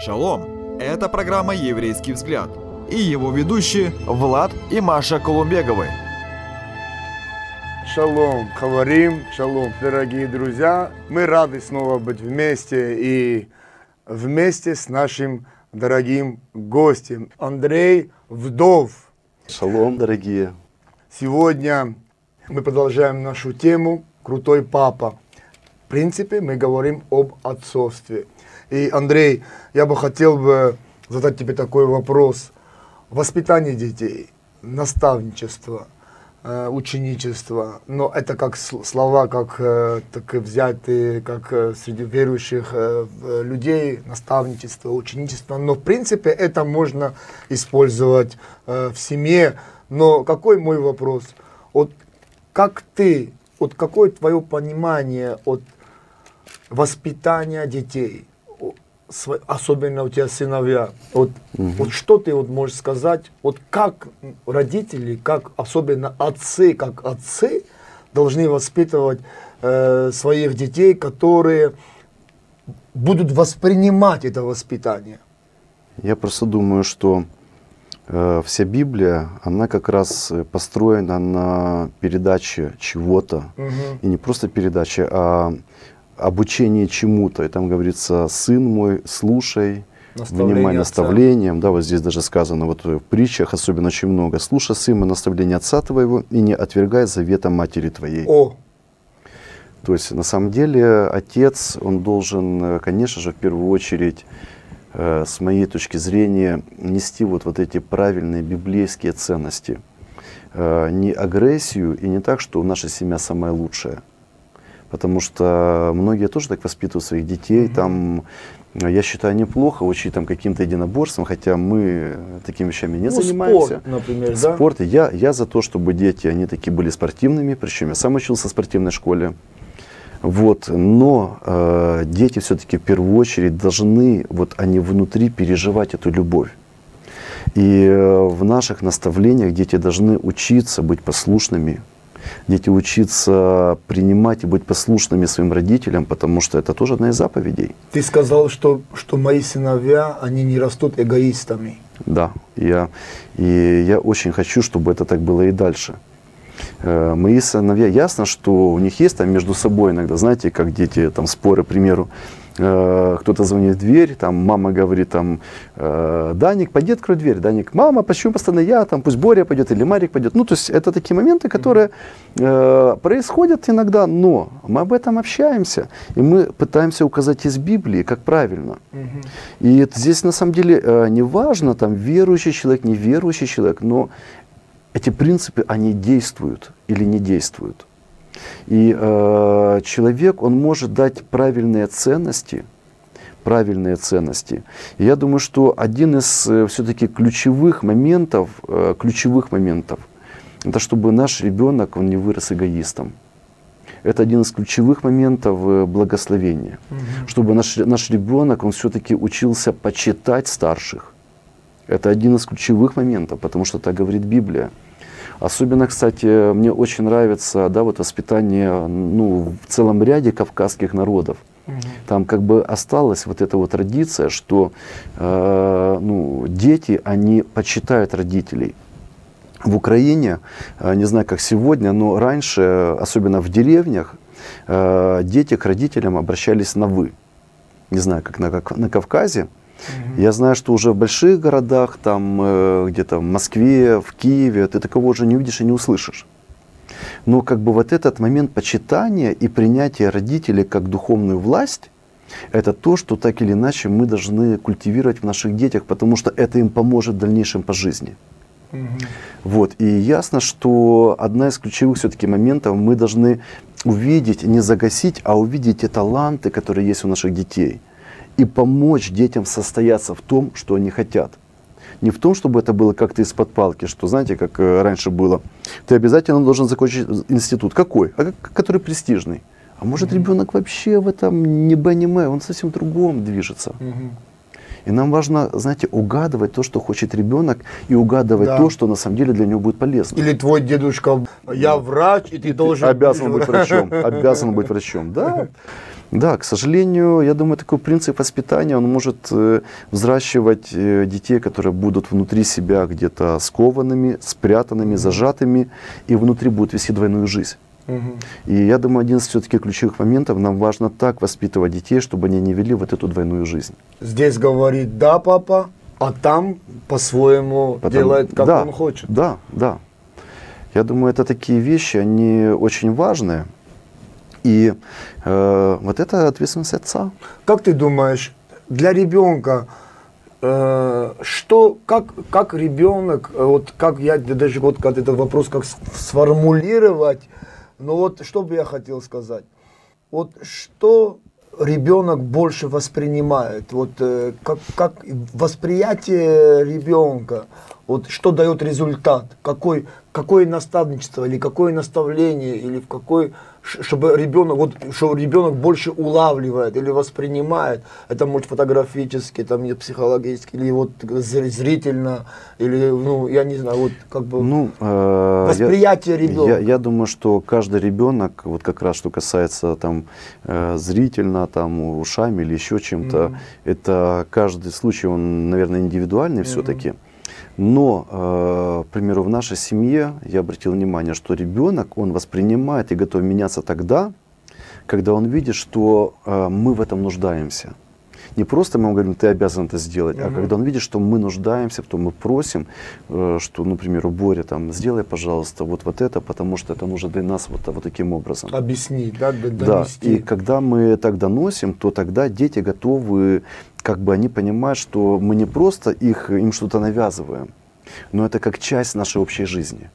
Шалом! Это программа «Еврейский взгляд» и его ведущие Влад и Маша Колумбеговы. Шалом, говорим, шалом, дорогие друзья. Мы рады снова быть вместе и вместе с нашим дорогим гостем Андрей Вдов. Шалом, дорогие. Сегодня мы продолжаем нашу тему «Крутой папа». В принципе, мы говорим об отцовстве. И, Андрей, я бы хотел бы задать тебе такой вопрос. Воспитание детей, наставничество, э, ученичество, но это как слова, как э, так взятые, как э, среди верующих людей, наставничество, ученичество, но в принципе это можно использовать в семье. Но какой мой вопрос? Вот как ты, вот какое твое понимание от воспитания детей? Особенно у тебя сыновья, вот, угу. вот что ты вот можешь сказать, вот как родители, как особенно отцы, как отцы должны воспитывать э, своих детей, которые будут воспринимать это воспитание? Я просто думаю, что э, вся Библия, она как раз построена на передаче чего-то, угу. и не просто передаче, а обучение чему-то. И там говорится, сын мой, слушай, внимай наставлением. Да, вот здесь даже сказано вот в притчах особенно очень много. Слушай, сын мой, наставление отца твоего и не отвергай завета матери твоей. О! То есть на самом деле отец, он должен, конечно же, в первую очередь, э, с моей точки зрения, нести вот, вот эти правильные библейские ценности. Э, не агрессию и не так, что наша семья самая лучшая потому что многие тоже так воспитывают своих детей. Mm-hmm. Там, я считаю, неплохо учить там каким-то единоборством, хотя мы такими вещами не ну, занимаемся. Спорт, например, спорт. Да? Я, я за то, чтобы дети, они такие были спортивными, причем я сам учился в спортивной школе. Вот, но э, дети все-таки в первую очередь должны, вот они внутри переживать эту любовь. И э, в наших наставлениях дети должны учиться быть послушными, дети учиться принимать и быть послушными своим родителям, потому что это тоже одна из заповедей. Ты сказал, что, что мои сыновья, они не растут эгоистами. Да, я, и я очень хочу, чтобы это так было и дальше. Э, мои сыновья, ясно, что у них есть там между собой иногда, знаете, как дети там споры, к примеру, Э, кто-то звонит в дверь, там мама говорит, там, э, Даник, пойди открой дверь. Даник, мама, почему постоянно я, там, пусть Боря пойдет или Марик пойдет. Ну, то есть это такие моменты, которые э, происходят иногда, но мы об этом общаемся, и мы пытаемся указать из Библии, как правильно. И это, здесь на самом деле э, не важно, там, верующий человек, неверующий человек, но эти принципы, они действуют или не действуют. И э, человек, он может дать правильные ценности, правильные ценности. И я думаю, что один из э, все-таки ключевых моментов, э, ключевых моментов, это чтобы наш ребенок, он не вырос эгоистом. Это один из ключевых моментов э, благословения. Угу. Чтобы наш, наш ребенок, он все-таки учился почитать старших. Это один из ключевых моментов, потому что так говорит Библия. Особенно, кстати, мне очень нравится да, вот воспитание ну, в целом ряде кавказских народов. Там как бы осталась вот эта вот традиция, что э, ну, дети, они почитают родителей. В Украине, э, не знаю как сегодня, но раньше, особенно в деревнях, э, дети к родителям обращались на «вы». Не знаю, как на, как на Кавказе, Угу. Я знаю, что уже в больших городах, там э, где-то в Москве, в Киеве, ты такого уже не увидишь и не услышишь. Но как бы вот этот момент почитания и принятия родителей как духовную власть, это то, что так или иначе мы должны культивировать в наших детях, потому что это им поможет в дальнейшем по жизни. Угу. Вот. И ясно, что одна из ключевых все-таки моментов мы должны увидеть, не загасить, а увидеть те таланты, которые есть у наших детей и помочь детям состояться в том, что они хотят. Не в том, чтобы это было как-то из-под палки, что, знаете, как э, раньше было. Ты обязательно должен закончить институт. Какой? А который престижный. А может, mm-hmm. ребенок вообще в этом не Б, не М, он совсем другом движется. Mm-hmm. И нам важно, знаете, угадывать то, что хочет ребенок, и угадывать да. то, что на самом деле для него будет полезно. Или твой дедушка, я врач, и ты должен... Обязан быть врачом, обязан быть врачом, да. Да, к сожалению, я думаю, такой принцип воспитания, он может э, взращивать э, детей, которые будут внутри себя где-то скованными, спрятанными, зажатыми, и внутри будут вести двойную жизнь. И я думаю, один из все-таки ключевых моментов, нам важно так воспитывать детей, чтобы они не вели вот эту двойную жизнь. Здесь говорит «да, папа», а там по-своему делает, как да, он хочет. Да, да. Я думаю, это такие вещи, они очень важные. И э, вот это ответственность отца. Как ты думаешь, для ребенка, э, что, как, как ребенок, э, вот как я даже вот как этот вопрос как сформулировать, ну вот что бы я хотел сказать, вот что ребенок больше воспринимает, вот э, как, как восприятие ребенка, вот что дает результат, какой, какое наставничество или какое наставление или в какой чтобы ребенок вот что ребенок больше улавливает или воспринимает? Это может фотографически там психологически или вот зр- зрительно или ну я не знаю вот как бы Ну, э, я- восприятие ребенка. Я, я думаю, что каждый ребенок, вот как раз что касается там э, зрительно, там ушами или еще чем-то, это каждый случай, он, наверное, индивидуальный все-таки. Но, э, к примеру, в нашей семье я обратил внимание, что ребенок, он воспринимает и готов меняться тогда, когда он видит, что э, мы в этом нуждаемся. Не просто мы ему говорим, ты обязан это сделать, а когда он видит, что мы нуждаемся, то мы просим, э, что, к примеру, Боря, там, сделай, пожалуйста, вот, вот это, потому что это нужно для нас вот, вот таким образом. объяснить да, д- Да, донести и когда мы так доносим, то тогда дети готовы, как бы они понимают, что мы не просто их, им что-то навязываем, но это как часть нашей общей жизни.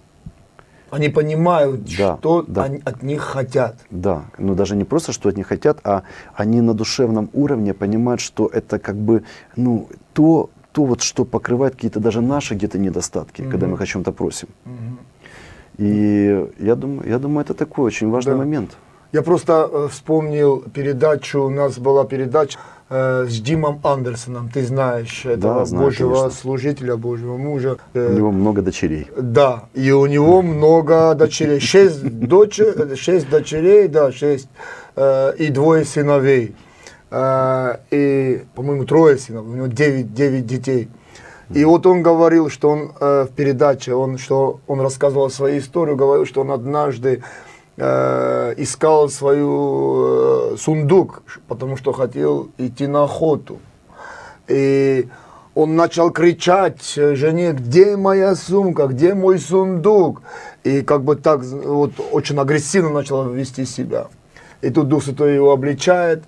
они понимают Да, что да. они от них хотят Да, но даже не просто, что они хотят, а они на душевном уровне понимают, что это как бы, ну, то, то вот, что покрывает какие-то даже наши где-то недостатки, когда мы о чем-то просим. И я думаю, я думаю, это такой очень важный Да. момент. Я просто э, вспомнил передачу, у нас была передача э, с Димом Андерсоном, ты знаешь этого знаю, Божьего конечно. служителя, Божьего мужа. Э, У него много дочерей. Да, и у него много дочерей, шесть, дочер, шесть дочерей, да, шесть, э, и двое сыновей, Э, и, по-моему, трое сыновей, у него девять, девять детей. И вот он говорил, что он э, в передаче, он, что он рассказывал свою историю, говорил, что он однажды э, искал свою э, сундук, потому что хотел идти на охоту. И он начал кричать э, жене, где моя сумка, где мой сундук? И как бы так вот очень агрессивно начал вести себя. И тут Дух Святой его обличает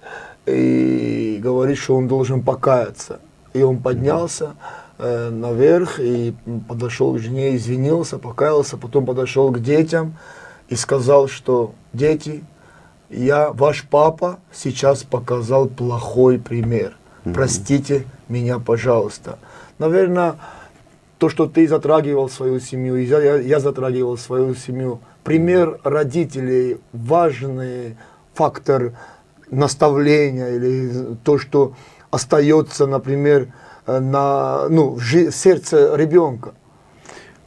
и говорит, что он должен покаяться. И он поднялся э, наверх и подошел к жене, извинился, покаялся, потом подошел к детям и сказал, что дети, я, ваш папа, сейчас показал плохой пример. Простите меня, пожалуйста. Наверное, то, что ты затрагивал свою семью, и я, я- затрагивал свою семью. Пример родителей – важный фактор наставления или то, что остается, например, э, на, ну, в в сердце ребенка.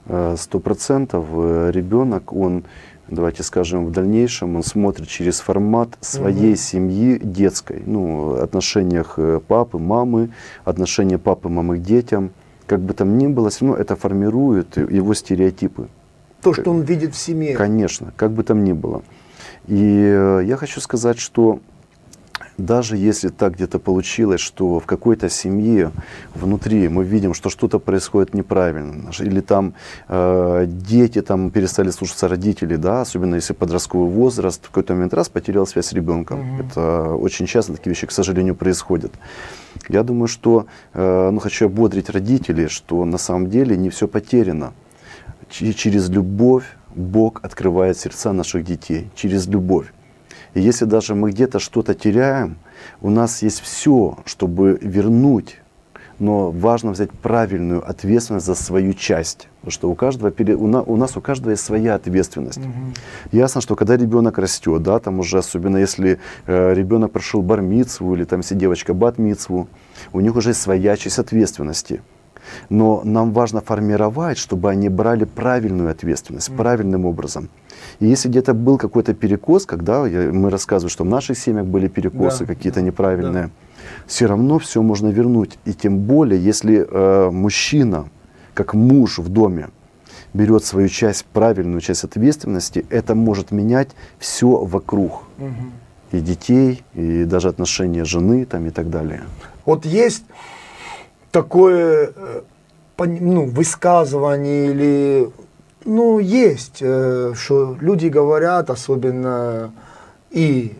Э, Сто процентов э, ребенок, он, давайте скажем, в дальнейшем, он смотрит через формат своей семьи детской, ну, отношениях э, папы, мамы, отношения папы, мамы к детям. Как бы там ни было, все равно это формирует его стереотипы. То, что он видит в семье. Конечно, как бы там ни было. И э, я хочу сказать, что даже если так где-то получилось, что в какой-то семье внутри мы видим, что что-то происходит неправильно, или там э, дети там перестали слушаться родителей, да, особенно если подростковый возраст, в какой-то момент раз потерял связь с ребенком. Это очень часто такие вещи, к сожалению, происходят. Я думаю, что, э, ну, хочу ободрить родителей, что на самом деле не все потеряно. Ч- через любовь Бог открывает сердца наших детей, через любовь. И если даже мы где-то что-то теряем, у нас есть все, чтобы вернуть. Но важно взять правильную ответственность за свою часть. Потому что у, каждого, у, на- у нас у каждого есть своя ответственность. Ясно, что когда ребенок растет, да, там уже особенно если э, ребенок прошел бармицву или там если девочка батмицву, у них уже есть своя часть ответственности. Но нам важно формировать, чтобы они брали правильную ответственность, правильным образом. И если где-то был какой-то перекос, когда я- мы рассказываем, что в наших семьях были перекосы Да, какие-то да, неправильные, все равно все можно вернуть. И тем более, если э, мужчина, как муж в доме, берет свою часть, правильную часть ответственности, это может менять все вокруг. Мгм. И детей, и даже отношения жены там, и так далее. Вот есть такое э, ну, высказывание или ну есть, э, что люди говорят, особенно и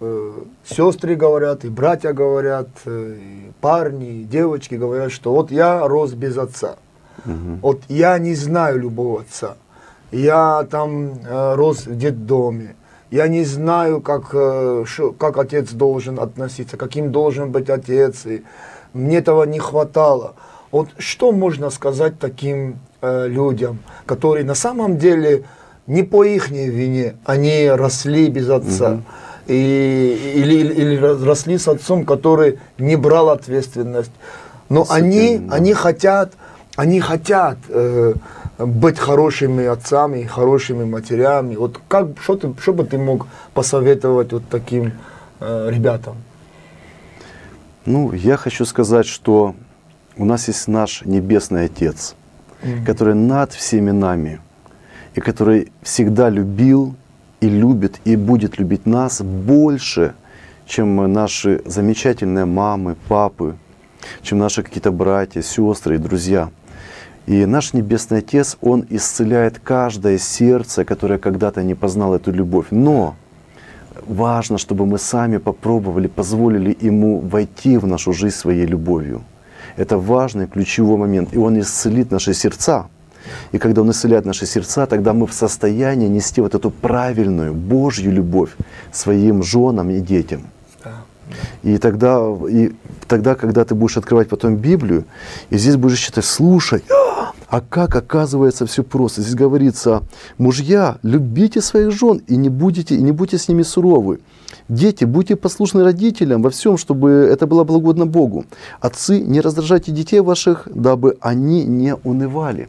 э, сестры говорят, и братья говорят, и парни, и девочки говорят, что вот я рос без отца. Мгм. Вот я не знаю любого отца. Я там э, рос в детдоме. Я не знаю, как, э, шо- как отец должен относиться, каким должен быть отец. И мне этого не хватало. Вот что можно сказать таким э, людям, которые на самом деле не по их вине, они росли без отца. И, или, или- или росли с отцом, который не брал ответственность. Но С этим, они, да. они хотят, они хотят э, быть хорошими отцами, хорошими матерями. Вот как, что, ты, что бы ты мог посоветовать вот таким э, ребятам? Ну, я хочу сказать, что у нас есть наш Небесный Отец, который над всеми нами, и который всегда любил и любит, и будет любить нас больше, чем наши замечательные мамы, папы, чем наши какие-то братья, сестры и друзья. И наш Небесный Отец, Он исцеляет каждое сердце, которое когда-то не познало эту любовь. Но важно, чтобы мы сами попробовали, позволили Ему войти в нашу жизнь своей любовью. Это важный ключевой момент. И Он исцелит наши сердца. И когда Он исцеляет наши сердца, тогда мы в состоянии нести вот эту правильную Божью любовь своим женам и детям. И тогда, и тогда, когда ты будешь открывать потом Библию, и здесь будешь читать, слушай, а как оказывается все просто. Здесь говорится, мужья, любите своих жен и не будете, и не будьте с ними суровы. Дети, будьте послушны родителям во всем, чтобы это было благодно Богу. Отцы, не раздражайте детей ваших, дабы они не унывали.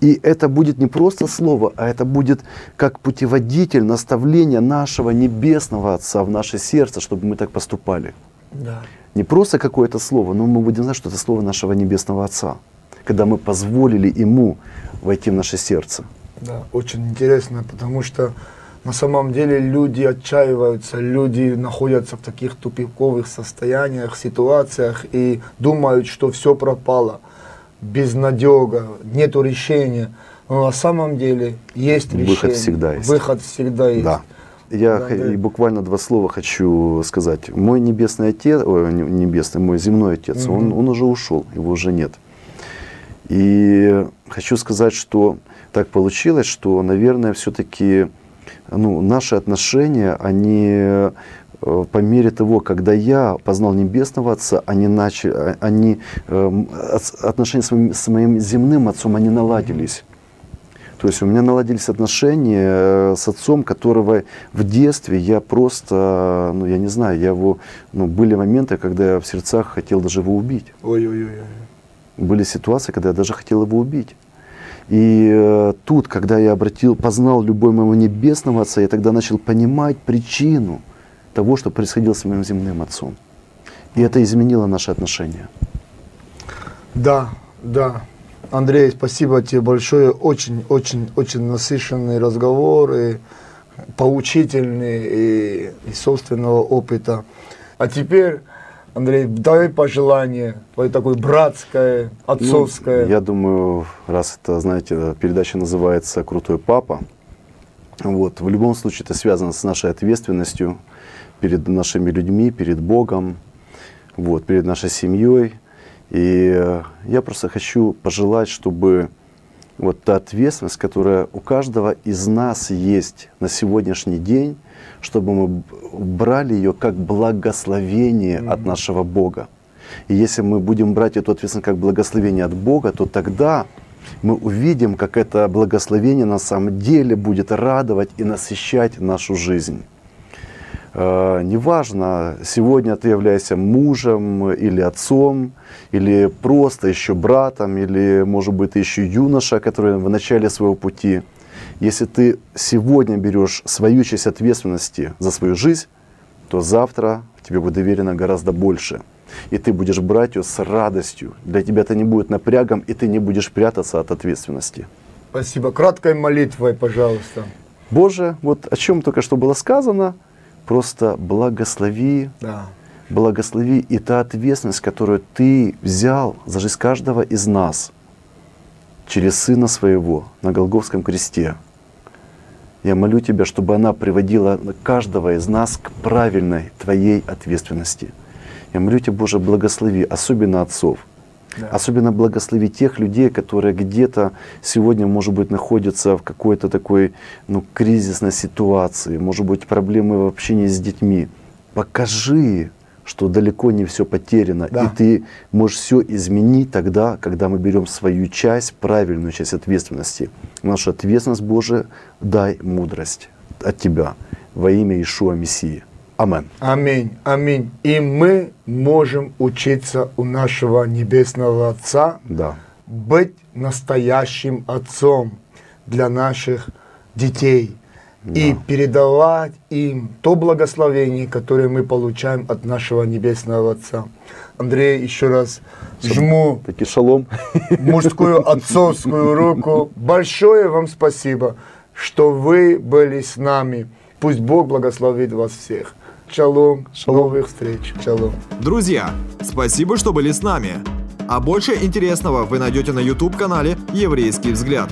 И это будет не просто слово, а это будет как путеводитель, наставление нашего небесного Отца в наше сердце, чтобы мы так поступали. Да. Не просто какое-то слово, но мы будем знать, что это слово нашего небесного Отца, когда мы позволили Ему войти в наше сердце. Да, очень интересно, потому что на самом деле люди отчаиваются, люди находятся в таких тупиковых состояниях, ситуациях и думают, что все пропало, безнадега, нету решения. Но на самом деле есть решение. Выход всегда есть. Выход всегда есть. Да. Я Да, да. буквально два слова хочу сказать. Мой небесный отец, ой, не- небесный, мой земной отец, он, Мгм. он уже ушел, его уже нет. И хочу сказать, что так получилось, что, наверное, все-таки ну, наши отношения, они э, по мере того, когда я познал Небесного Отца, они начали, а- они, от- отношения с моим, с моим земным отцом, они наладились. То есть у меня наладились отношения э, с отцом, которого в детстве я просто, ну я не знаю, я его, ну были моменты, когда я в сердцах хотел даже его убить. Ой-ой-ой. Были ситуации, когда я даже хотел его убить. И э, тут, когда я обратил, познал любовь моего небесного отца, я тогда начал понимать причину того, что происходило с моим земным отцом. И это изменило наши отношения. Да, да. Андрей, спасибо тебе большое. Очень, очень, очень насыщенный разговор и поучительный и из собственного опыта. А теперь, Андрей, дай пожелание, твое такое братское, отцовское. Ну, я думаю, раз это, знаете, передача называется «Крутой папа», вот, в любом случае это связано с нашей ответственностью перед нашими людьми, перед Богом, вот, перед нашей семьей. И э, я просто хочу пожелать, чтобы вот та ответственность, которая у каждого из нас есть на сегодняшний день, чтобы мы брали ее как благословение от нашего Бога. И если мы будем брать эту ответственность как благословение от Бога, то тогда мы увидим, как это благословение на самом деле будет радовать и насыщать нашу жизнь. Э, неважно, сегодня ты являешься мужем или отцом, или просто еще братом, или, может быть, ты еще юноша, который в начале своего пути. Если ты сегодня берешь свою часть ответственности за свою жизнь, то завтра тебе будет доверено гораздо больше. И ты будешь брать ее с радостью. Для тебя это не будет напрягом, и ты не будешь прятаться от ответственности. Спасибо. Краткой молитвой, пожалуйста. Боже, вот о чем только что было сказано, просто благослови, Да. благослови и та ответственность, которую ты взял за жизнь каждого из нас через Сына Своего на Голговском кресте. Я молю Тебя, чтобы она приводила каждого из нас к правильной Твоей ответственности. Я молю Тебя, Боже, благослови, особенно отцов. Да. Особенно благослови тех людей, которые где-то сегодня, может быть, находятся в какой-то такой ну, кризисной ситуации, может быть, проблемы в общении с детьми. Покажи, что далеко не все потеряно, Да. и ты можешь все изменить тогда, когда мы берем свою часть, правильную часть ответственности. Наша ответственность, Боже, дай мудрость от Тебя во имя Ишуа Мессии. Амен. Аминь, аминь. И мы можем учиться у нашего Небесного Отца Да. быть настоящим отцом для наших детей и передавать им то благословение, которое мы получаем от нашего Небесного Отца. Андрей, еще раз жму Таки шалом. мужскую отцовскую руку. Большое вам спасибо, что вы были с нами. Пусть Бог благословит вас всех. Шалом. Шалом. Новых встреч. Шалом. Друзья, спасибо, что были с нами. А больше интересного вы найдете на YouTube-канале «Еврейский взгляд».